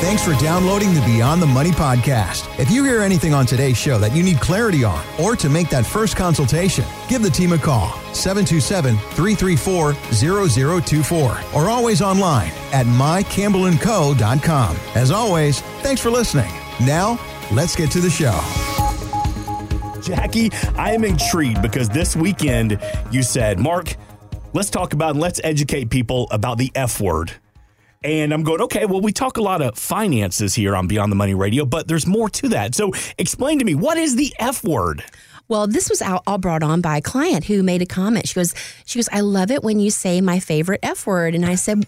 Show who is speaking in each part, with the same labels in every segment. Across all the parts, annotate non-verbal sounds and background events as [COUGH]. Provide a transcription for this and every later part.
Speaker 1: Thanks for downloading the Beyond the Money podcast. If you hear anything on today's show that you need clarity on or to make that first consultation, give the team a call 727 334 0024 or always online at mycampbellandco.com. As always, thanks for listening. Now, let's get to the show.
Speaker 2: Jackie, I am intrigued because this weekend you said, Mark, let's talk about and let's educate people about the F word. And I'm going, okay, well, we talk a lot of finances here on Beyond the Money Radio, but there's more to that. So explain to me, what is the F word?
Speaker 3: Well, this was all, all brought on by a client who made a comment. She goes, she goes, I love it when you say my favorite F word. And I said,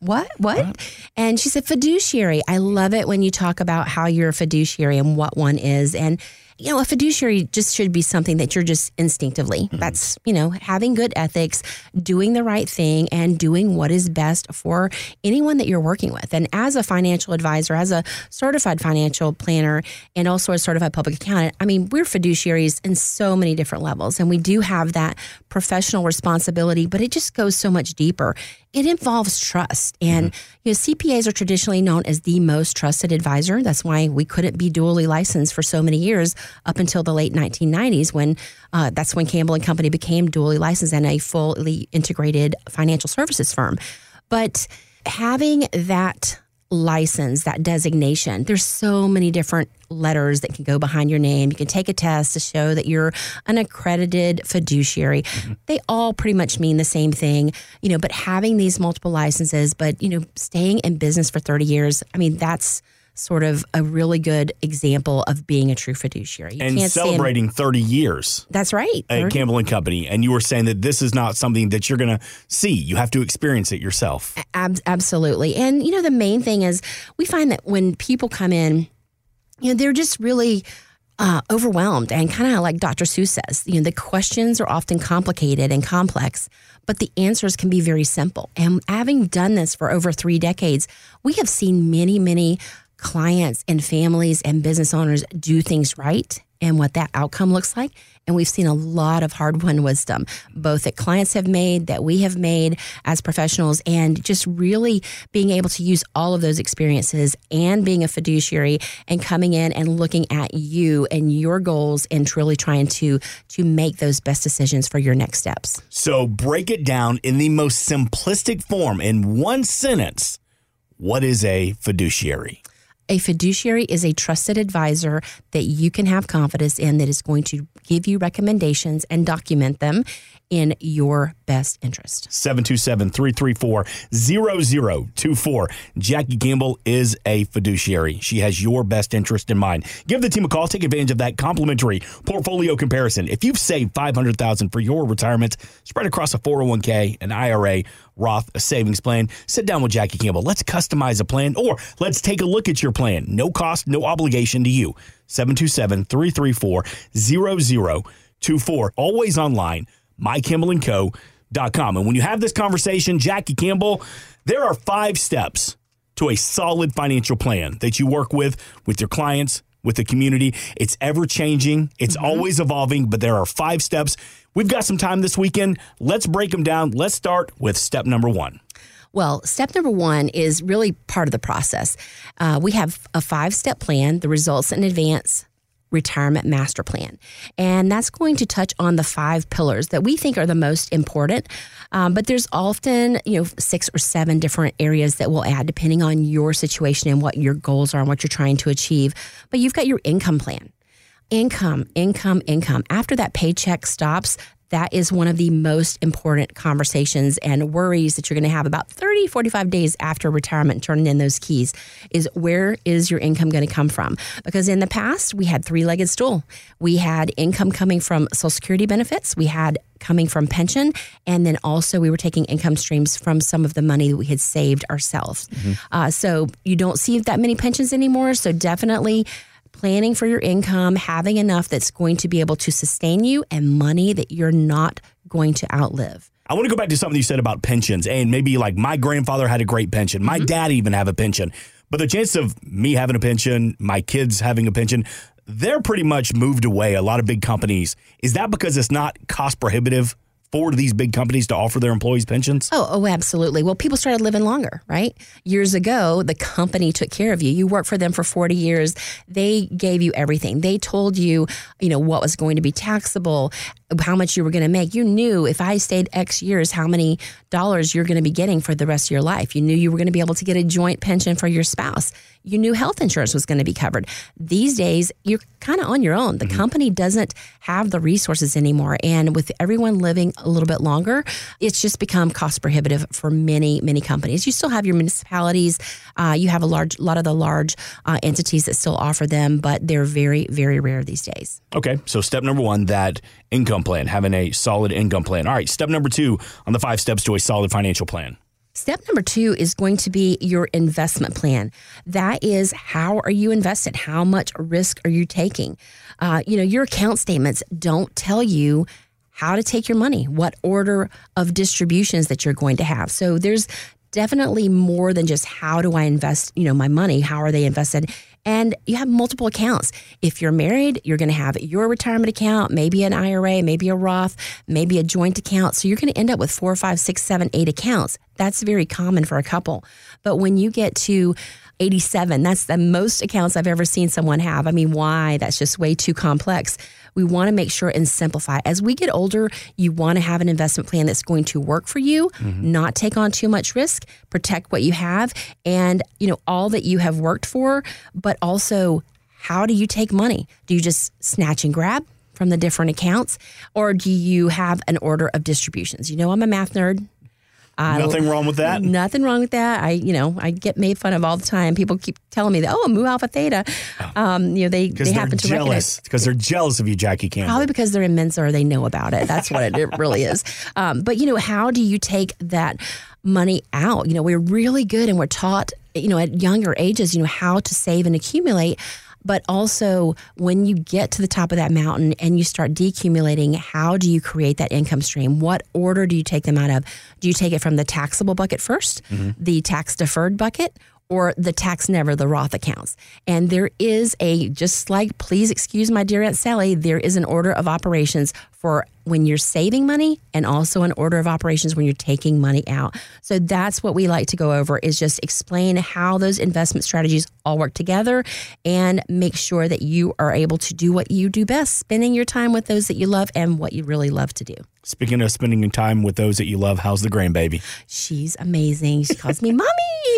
Speaker 3: what? What? And she said, fiduciary. I love it when you talk about how you're a fiduciary and what one is. And you know, a fiduciary just should be something that you're just instinctively. Mm-hmm. That's, you know, having good ethics, doing the right thing, and doing what is best for anyone that you're working with. And as a financial advisor, as a certified financial planner, and also a certified public accountant, I mean, we're fiduciaries in so many different levels. And we do have that professional responsibility, but it just goes so much deeper it involves trust. And mm-hmm. you know, CPAs are traditionally known as the most trusted advisor. That's why we couldn't be dually licensed for so many years up until the late 1990s when uh, that's when Campbell and Company became dually licensed and a fully integrated financial services firm. But having that license, that designation. There's so many different letters that can go behind your name. You can take a test to show that you're an accredited fiduciary. Mm-hmm. They all pretty much mean the same thing, you know, but having these multiple licenses, but, you know, staying in business for 30 years, I mean, that's sort of a really good example of being a true fiduciary.
Speaker 2: You and celebrating 30 years.
Speaker 3: That's right.
Speaker 2: At 30. Campbell and Company. And you were saying that this is not something that you're going to see. You have to experience it yourself.
Speaker 3: Ab- absolutely. And, you know, the main thing is we find that when people come in, you know, they're just really uh, overwhelmed and kind of like Dr. Seuss says, you know, the questions are often complicated and complex, but the answers can be very simple. And having done this for over three decades, we have seen many, many clients and families and business owners do things right and what that outcome looks like. And we've seen a lot of hard won wisdom, both that clients have made, that we have made as professionals, and just really being able to use all of those experiences and being a fiduciary and coming in and looking at you and your goals and truly trying to to make those best decisions for your next steps.
Speaker 2: So break it down in the most simplistic form in one sentence. What is a fiduciary?
Speaker 3: A fiduciary is a trusted advisor that you can have confidence in that is going to give you recommendations and document them in your best interest.
Speaker 2: 727 334 0024. Jackie Campbell is a fiduciary. She has your best interest in mind. Give the team a call. Take advantage of that complimentary portfolio comparison. If you've saved 500000 for your retirement, spread across a 401k, an IRA, Roth, a savings plan, sit down with Jackie Campbell. Let's customize a plan or let's take a look at your plan. No cost, no obligation to you. 727 334 0024. Always online mycampbellandco.com. And when you have this conversation, Jackie Campbell, there are five steps to a solid financial plan that you work with with your clients, with the community. It's ever changing, it's mm-hmm. always evolving, but there are five steps. We've got some time this weekend. Let's break them down. Let's start with step number one.
Speaker 3: Well, step number one is really part of the process. Uh, we have a five step plan, the results in advance, retirement master plan. And that's going to touch on the five pillars that we think are the most important. Um, but there's often, you know, six or seven different areas that we'll add depending on your situation and what your goals are and what you're trying to achieve. But you've got your income plan. Income, income, income. After that paycheck stops, that is one of the most important conversations and worries that you're going to have about 30, 45 days after retirement, turning in those keys is where is your income going to come from? Because in the past, we had three legged stool. We had income coming from Social Security benefits, we had coming from pension, and then also we were taking income streams from some of the money that we had saved ourselves. Mm-hmm. Uh, so you don't see that many pensions anymore. So definitely planning for your income, having enough that's going to be able to sustain you, and money that you're not going to outlive.
Speaker 2: I want to go back to something you said about pensions and maybe like my grandfather had a great pension. My mm-hmm. dad even have a pension. But the chance of me having a pension, my kids having a pension, they're pretty much moved away. A lot of big companies. Is that because it's not cost prohibitive for these big companies to offer their employees pensions?
Speaker 3: Oh, oh, absolutely. Well, people started living longer, right? Years ago, the company took care of you. You worked for them for 40 years. They gave you everything. They told you, you know, what was going to be taxable, how much you were going to make. You knew if I stayed X years, how many dollars you're going to be getting for the rest of your life. You knew you were going to be able to get a joint pension for your spouse. You knew health insurance was going to be covered. These days, you're kind of on your own. The mm-hmm. company doesn't have the resources anymore. And with everyone living a little bit longer, it's just become cost prohibitive for many, many companies. You still have your municipalities, uh, you have a large, lot of the large uh, entities that still offer them, but they're very, very rare these days.
Speaker 2: Okay. So, step number one, that income plan, having a solid income plan. All right. Step number two on the five steps to a solid financial plan.
Speaker 3: Step number two is going to be your investment plan. That is, how are you invested? How much risk are you taking? Uh, you know, your account statements don't tell you how to take your money, what order of distributions that you're going to have. So there's definitely more than just how do I invest, you know, my money? How are they invested? And you have multiple accounts. If you're married, you're going to have your retirement account, maybe an IRA, maybe a Roth, maybe a joint account. So you're going to end up with four, five, six, seven, eight accounts. That's very common for a couple. But when you get to 87, that's the most accounts I've ever seen someone have. I mean, why? That's just way too complex. We want to make sure and simplify. As we get older, you want to have an investment plan that's going to work for you, mm-hmm. not take on too much risk, protect what you have and, you know, all that you have worked for, but also how do you take money? Do you just snatch and grab? From the different accounts, or do you have an order of distributions? You know, I'm a math nerd.
Speaker 2: Uh, nothing wrong with that.
Speaker 3: Nothing wrong with that. I, you know, I get made fun of all the time. People keep telling me that, oh, Mu Alpha Theta. Oh. Um, you know, they they happen to
Speaker 2: jealous because they're jealous of you, Jackie Campbell.
Speaker 3: Probably because they're in Mensa or they know about it. That's what it, it really is. Um, but you know, how do you take that money out? You know, we're really good and we're taught, you know, at younger ages, you know, how to save and accumulate. But also, when you get to the top of that mountain and you start decumulating, how do you create that income stream? What order do you take them out of? Do you take it from the taxable bucket 1st mm-hmm. the tax deferred bucket, or the tax never, the Roth accounts. And there is a, just like, please excuse my dear Aunt Sally, there is an order of operations for when you're saving money and also an order of operations when you're taking money out. So that's what we like to go over is just explain how those investment strategies all work together and make sure that you are able to do what you do best, spending your time with those that you love and what you really love to do.
Speaker 2: Speaking of spending time with those that you love, how's the grandbaby?
Speaker 3: She's amazing. She calls me mommy,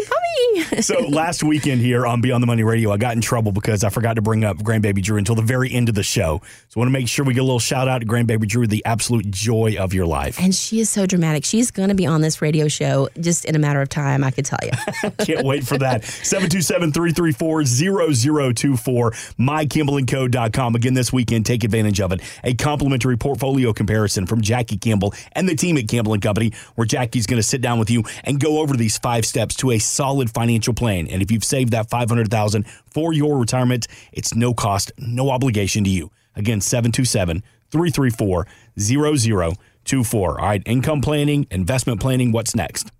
Speaker 3: mommy.
Speaker 2: so [LAUGHS] last weekend here on Beyond the Money Radio, I got in trouble because I forgot to bring up grandbaby Drew until the very end of the show. So I want to make sure we get a little shout out to grandbaby Drew, the absolute joy of your life.
Speaker 3: And she is so dramatic. She's going to be on this radio show just in a matter of time, I could tell you. [LAUGHS]
Speaker 2: Can't wait for that. 727-334-0024, mycampbellandco.com. Again, this weekend, take advantage of it. A complimentary portfolio comparison from Jackie Campbell and the team at Campbell and Company, where Jackie's going to sit down with you and go over these five steps to a solid financial plan. And if you've saved that 500000 for your retirement, it's no cost, no obligation to you. Again, 727 334 0024. All right, income planning, investment planning, what's next?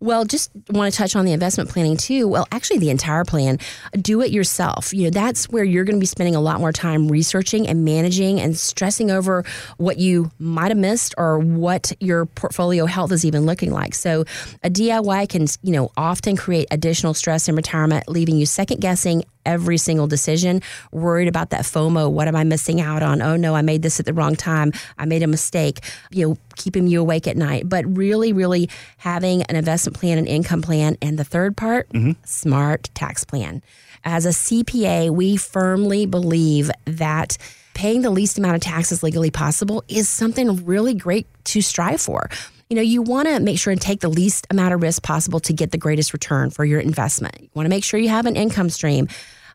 Speaker 3: Well, just want to touch on the investment planning too. Well, actually, the entire plan, do it yourself. You know, that's where you're going to be spending a lot more time researching and managing and stressing over what you might have missed or what your portfolio health is even looking like. So, a DIY can, you know, often create additional stress in retirement, leaving you second guessing every single decision, worried about that FOMO. What am I missing out on? Oh no, I made this at the wrong time. I made a mistake. You know, keeping you awake at night. But really, really having an investment plan, an income plan, and the third part, mm-hmm. smart tax plan. As a CPA, we firmly believe that paying the least amount of taxes legally possible is something really great to strive for you know, you want to make sure and take the least amount of risk possible to get the greatest return for your investment. You want to make sure you have an income stream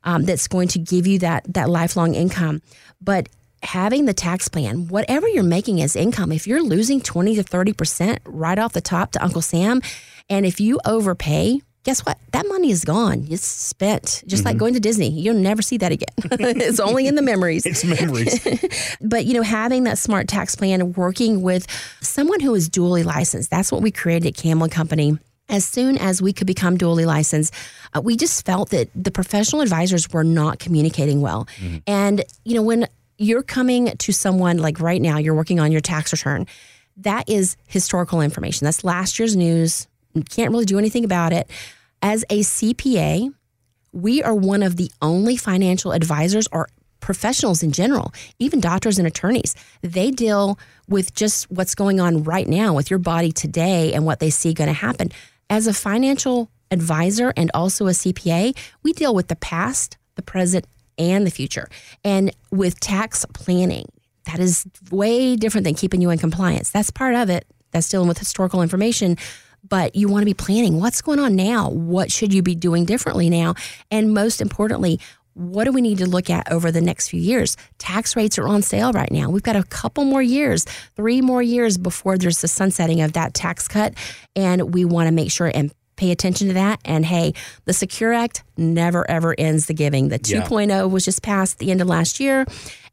Speaker 3: um, that's going to give you that that lifelong income. But having the tax plan, whatever you're making as income, if you're losing 20 to 30% right off the top to Uncle Sam, and if you overpay, guess what? That money is gone. It's spent. Just mm-hmm. like going to Disney. You'll never see that again. [LAUGHS] it's only in the memories.
Speaker 2: it's memories. [LAUGHS]
Speaker 3: but, you know, having that smart tax plan, working with someone who is dually licensed, that's what we created at Campbell Company as soon as we could become dually licensed, uh, we just felt that the professional advisors were not communicating well. Mm-hmm. And, you know, when you're coming to someone like right now, you're working on your tax return, That is historical information. That's last year's news. You can't really do anything about it. As a CPA, we are one of the only financial advisors or professionals in general, even doctors and attorneys. They deal with just what's going on right now with your body today and what they see going to happen. As a financial advisor and also a CPA, we deal with the past, the present, and the future. And with tax planning, that is way different than keeping you in compliance. That's part of it. That's dealing with historical information. But you want to be planning what's going on now? What should you be doing differently now? And most importantly, what do we need to look at over the next few years? Tax rates are on sale right now. We've got a couple more years, three more years before there's the sunsetting of that tax cut. And we want to make sure and pay attention to that. And hey, the Secure Act never ever ends the giving. The 2.0 yeah. Oh was just passed the end of last year.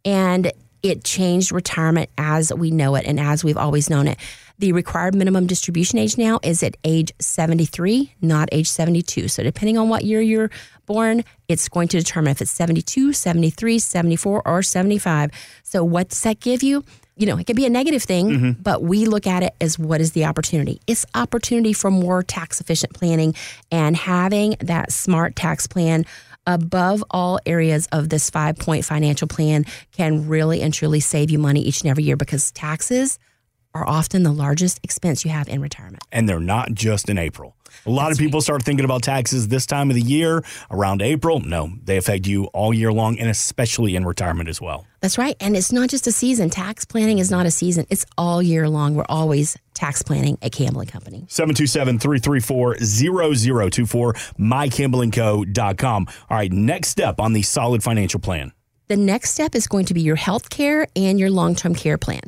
Speaker 3: And it changed retirement as we know it and as we've always known it. The required minimum distribution age now is at age 73, not age 72. So, depending on what year you're born, it's going to determine if it's 72, 73, 74, or 75. So, what does that give you? You know, it can be a negative thing, mm-hmm. but we look at it as what is the opportunity? It's opportunity for more tax efficient planning and having that smart tax plan above all areas of this five point financial plan can really and truly save you money each and every year because taxes are often the largest expense you have in retirement.
Speaker 2: And they're not just in April. A lot That's of people right. start thinking about taxes this time of the year around April. No, they affect you all year long and especially in retirement as well.
Speaker 3: That's right. And it's not just a season. Tax planning is not a season, it's all year long. We're always tax planning at Campbell Company.
Speaker 2: 727 334 0024, mycampbellandco.com. All right, next step on the solid financial plan.
Speaker 3: The next step is going to be your health care and your long term care plan.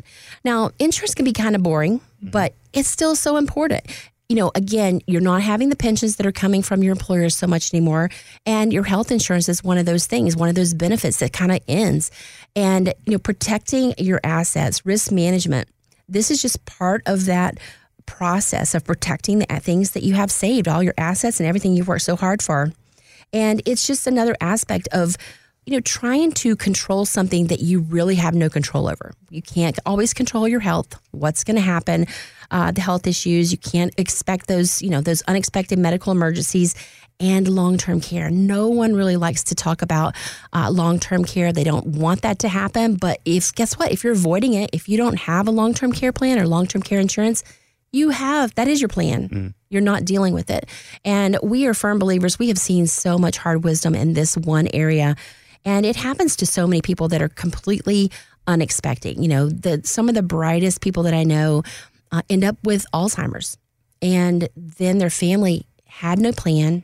Speaker 3: Now, insurance can be kind of boring, mm-hmm. but it's still so important you know, again, you're not having the pensions that are coming from your employers so much anymore. And your health insurance is one of those things, one of those benefits that kind of ends. And, you know, protecting your assets, risk management, this is just part of that process of protecting the things that you have saved, all your assets and everything you've worked so hard for. And it's just another aspect of you know, trying to control something that you really have no control over. You can't always control your health, what's going to happen, uh, the health issues. You can't expect those, you know, those unexpected medical emergencies and long term care. No one really likes to talk about uh, long term care. They don't want that to happen. But if, guess what? If you're avoiding it, if you don't have a long term care plan or long term care insurance, you have that is your plan. Mm. You're not dealing with it. And we are firm believers. We have seen so much hard wisdom in this one area and it happens to so many people that are completely unexpected. You know, the some of the brightest people that I know uh, end up with Alzheimer's, and then their family had no plan.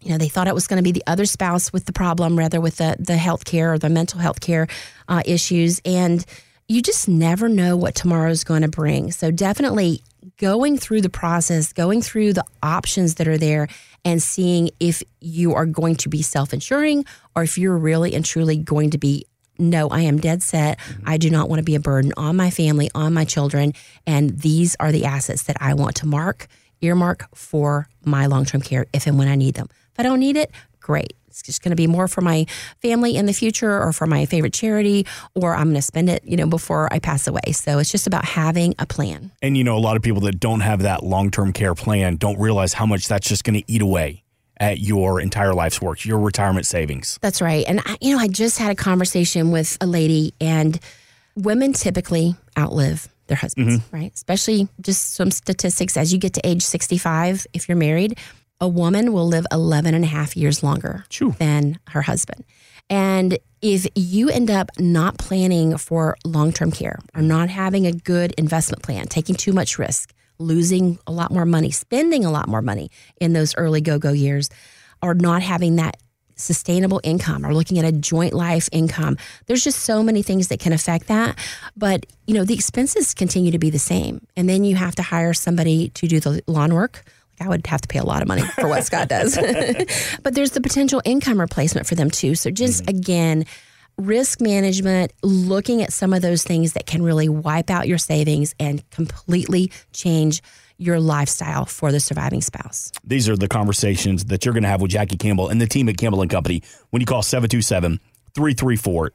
Speaker 3: You know, they thought it was going to be the other spouse with the problem, rather with the the health care or the mental health care uh, issues, and you just never know what tomorrow is going to bring. So definitely going through the process, going through the options that are there, and seeing if you are going to be self insuring or if you're really and truly going to be no, I am dead set. Mm-hmm. I do not want to be a burden on my family, on my children. And these are the assets that I want to mark, earmark for my long term care if and when I need them. If I don't need it, great. It's just going to be more for my family in the future or for my favorite charity, or I'm going to spend it, you know, before I pass away. So it's just about having a plan.
Speaker 2: And, you know, a lot of people that don't have that long term care plan don't realize how much that's just going to eat away at your entire life's work, your retirement savings.
Speaker 3: That's right. And, I, you know, I just had a conversation with a lady, and women typically outlive their husbands, mm-hmm. right? Especially just some statistics as you get to age 65, if you're married, a woman will live 11 and a half years longer than her husband. And if you end up not planning for long term care or not having a good investment plan, taking too much risk, losing a lot more money, spending a lot more money in those early go go years, or not having that sustainable income or looking at a joint life income. There's just so many things that can affect that. But, you know, the expenses continue to be the same. And then you have to hire somebody to do the lawn work I would have to pay a lot of money for what Scott does. [LAUGHS] but there's the potential income replacement for them too. So just mm-hmm. again, risk management, looking at some of those things that can really wipe out your savings and completely change your lifestyle for the surviving spouse.
Speaker 2: These are the conversations that you're going to have with Jackie Campbell and the team at Campbell and Company when you call 727 334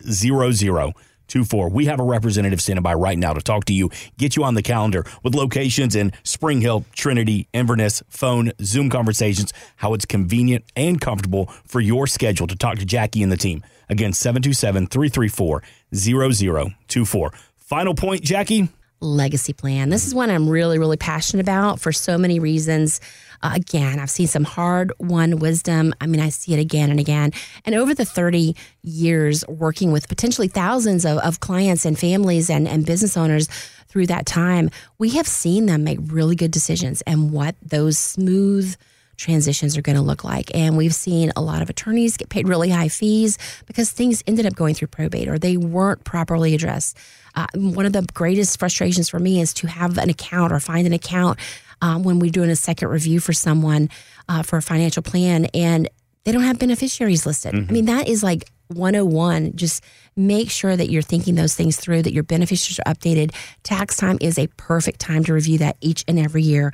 Speaker 2: 24. We have a representative standing by right now to talk to you, get you on the calendar with locations in Spring Hill, Trinity, Inverness, phone, Zoom conversations, how it's convenient and comfortable for your schedule to talk to Jackie and the team. Again, 727 334 0024. Final point, Jackie
Speaker 3: legacy plan. This is one I'm really, really passionate about for so many reasons. Uh, again, I've seen some hard won wisdom. I mean, I see it again and again. And over the 30 years working with potentially thousands of, of clients and families and, and business owners through that time, we have seen them make really good decisions and what those smooth transitions are going to look like. And we've seen a lot of attorneys get paid really high fees because things ended up going through probate or they weren't properly addressed. Uh, one of the greatest frustrations for me is to have an account or find an account um, when we're doing a second review for someone uh, for a financial plan and they don't have beneficiaries listed. Mm-hmm. I mean, that is like 101. Just make sure that you're thinking those things through, that your beneficiaries are updated. Tax time is a perfect time to review that each and every year.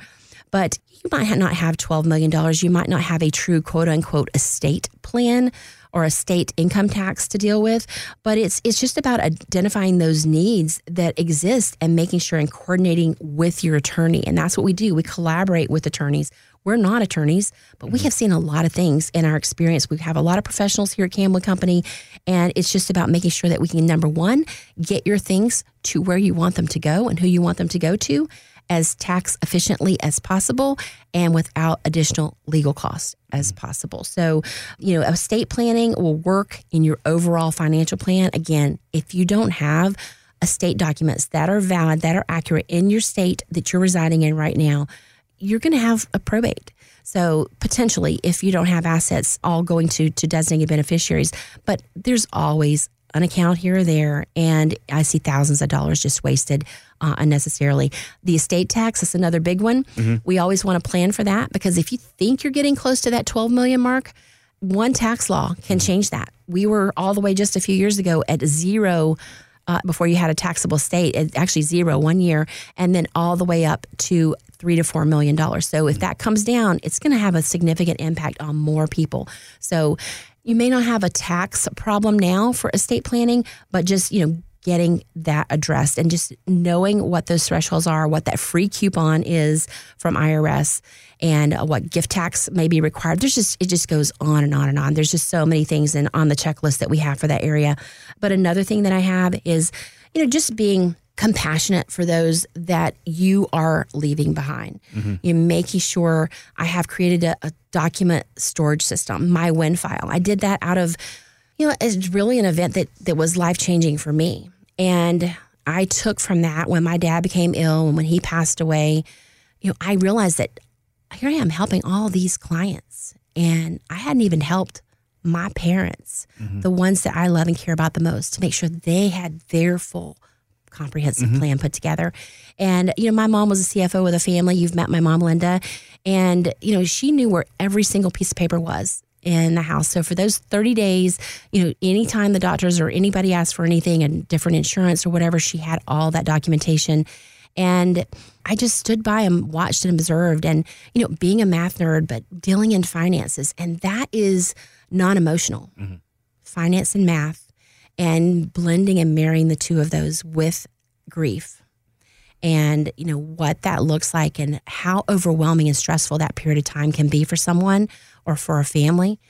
Speaker 3: But you might not have $12 million. You might not have a true quote unquote estate plan or a state income tax to deal with, but it's it's just about identifying those needs that exist and making sure and coordinating with your attorney. And that's what we do. We collaborate with attorneys. We're not attorneys, but we mm-hmm. have seen a lot of things in our experience. We have a lot of professionals here at Campbell Company, and it's just about making sure that we can number one, get your things to where you want them to go and who you want them to go to as tax efficiently as possible and without additional legal costs as mm-hmm. possible. So, you know, estate planning will work in your overall financial plan. Again, if you don't have estate documents that are valid, that are accurate in your state that you're residing in right now, you're going to have a probate. So potentially, if you don't have assets all going to to designated beneficiaries, but there's always an account here or there, and I see thousands of dollars just wasted uh, unnecessarily. The estate tax is another big one. Mm-hmm. We always want to plan for that because if you think you're getting close to that 12 million mark, one tax law can change that. We were all the way just a few years ago at zero. Uh, before you had a taxable state, actually zero one year, and then all the way up to three to four million dollars. So if that comes down, it's going to have a significant impact on more people. So you may not have a tax problem now for estate planning, but just, you know, getting that addressed and just knowing what those thresholds are, what that free coupon is from IRS and what gift tax may be required. There's just it just goes on and on and on. There's just so many things in, on the checklist that we have for that area. But another thing that I have is, you know, just being compassionate for those that you are leaving behind. Mm-hmm. You're making sure I have created a, a document storage system, my win file. I did that out of, you know, it's really an event that that was life changing for me. And I took from that when my dad became ill and when he passed away, you know, I realized that here I am helping all these clients and I hadn't even helped my parents, mm-hmm. the ones that I love and care about the most, to make sure they had their full comprehensive mm-hmm. plan put together. And, you know, my mom was a CFO with a family. You've met my mom, Linda. And, you know, she knew where every single piece of paper was in the house. So for those 30 days, you know, anytime the doctors or anybody asked for anything and different insurance or whatever, she had all that documentation. And I just stood by and watched and observed and, you know, being a math nerd, but dealing in finances. And that is non emotional. Mm-hmm. Finance and math and blending and marrying the two of those with grief and you know what that looks like and how overwhelming and stressful that period of time can be for someone or for a family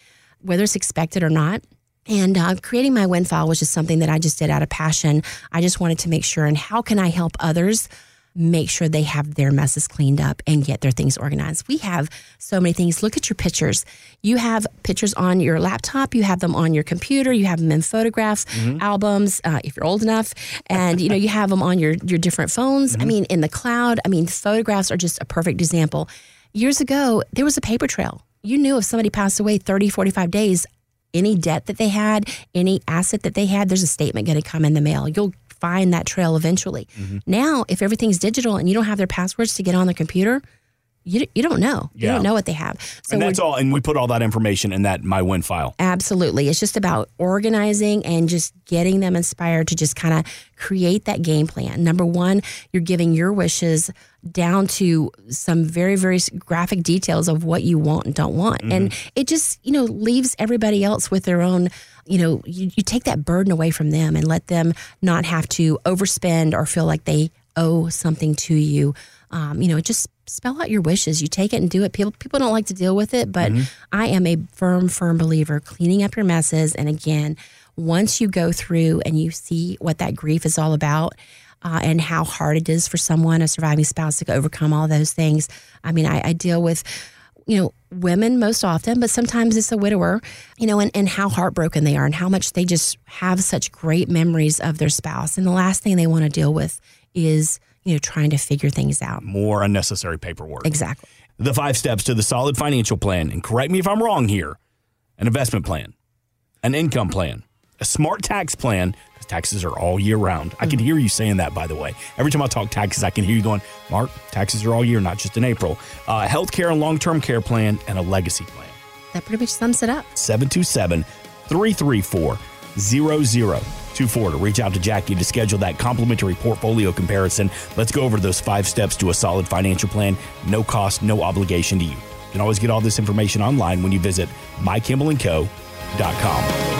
Speaker 3: whether it's expected or not. And uh, creating my win file was just something that i just did out of passion. I just wanted to make sure and how can i help others make sure they have their messes cleaned up and get their things organized. We have so many things. Look at your pictures. You have pictures on your laptop, you have them on your computer, you have them in photographs, mm-hmm. albums uh, if you're old enough, and you know you have them on your your different phones. Mm-hmm. I mean, in the cloud. I mean, photographs are just a perfect example. Years ago, there was a paper trail. You knew if somebody passed away 30, 45 days, any debt that they had, any asset that they had, there's a statement going to come in the mail. You'll find that trail eventually. Mm-hmm. Now, if everything's digital and you don't have their passwords to get on the computer, you, you don't know. Yeah. You don't know what they have.
Speaker 2: So and that's all. And we put all that information in that My Win file.
Speaker 3: Absolutely. It's just about organizing and just getting them inspired to just kind of create that game plan. Number one, you're giving your wishes down to some very, very graphic details of what you want and don't want. Mm-hmm. And it just, you know, leaves everybody else with their own, you know, you, you take that burden away from them and let them not have to overspend or feel like they owe something to you. Um, you know, just spell out your wishes. You take it and do it. People people don't like to deal with it, but mm-hmm. I am a firm, firm believer cleaning up your messes. And again, once you go through and you see what that grief is all about, uh, and how hard it is for someone, a surviving spouse, to overcome all those things. I mean, I, I deal with you know, women most often, but sometimes it's a widower, you know, and, and how heartbroken they are and how much they just have such great memories of their spouse. And the last thing they want to deal with is, you know, trying to figure things out.
Speaker 2: More unnecessary paperwork.
Speaker 3: Exactly.
Speaker 2: The five steps to the solid financial plan, and correct me if I'm wrong here an investment plan, an income plan, a smart tax plan, because taxes are all year round. I can mm-hmm. hear you saying that, by the way. Every time I talk taxes, I can hear you going, Mark, taxes are all year, not just in April. Uh, health care and long term care plan, and a legacy plan.
Speaker 3: That pretty much sums it up.
Speaker 2: 727 334 0024 to reach out to Jackie to schedule that complimentary portfolio comparison. Let's go over those five steps to a solid financial plan. No cost, no obligation to you. You can always get all this information online when you visit mycampbellandco.com.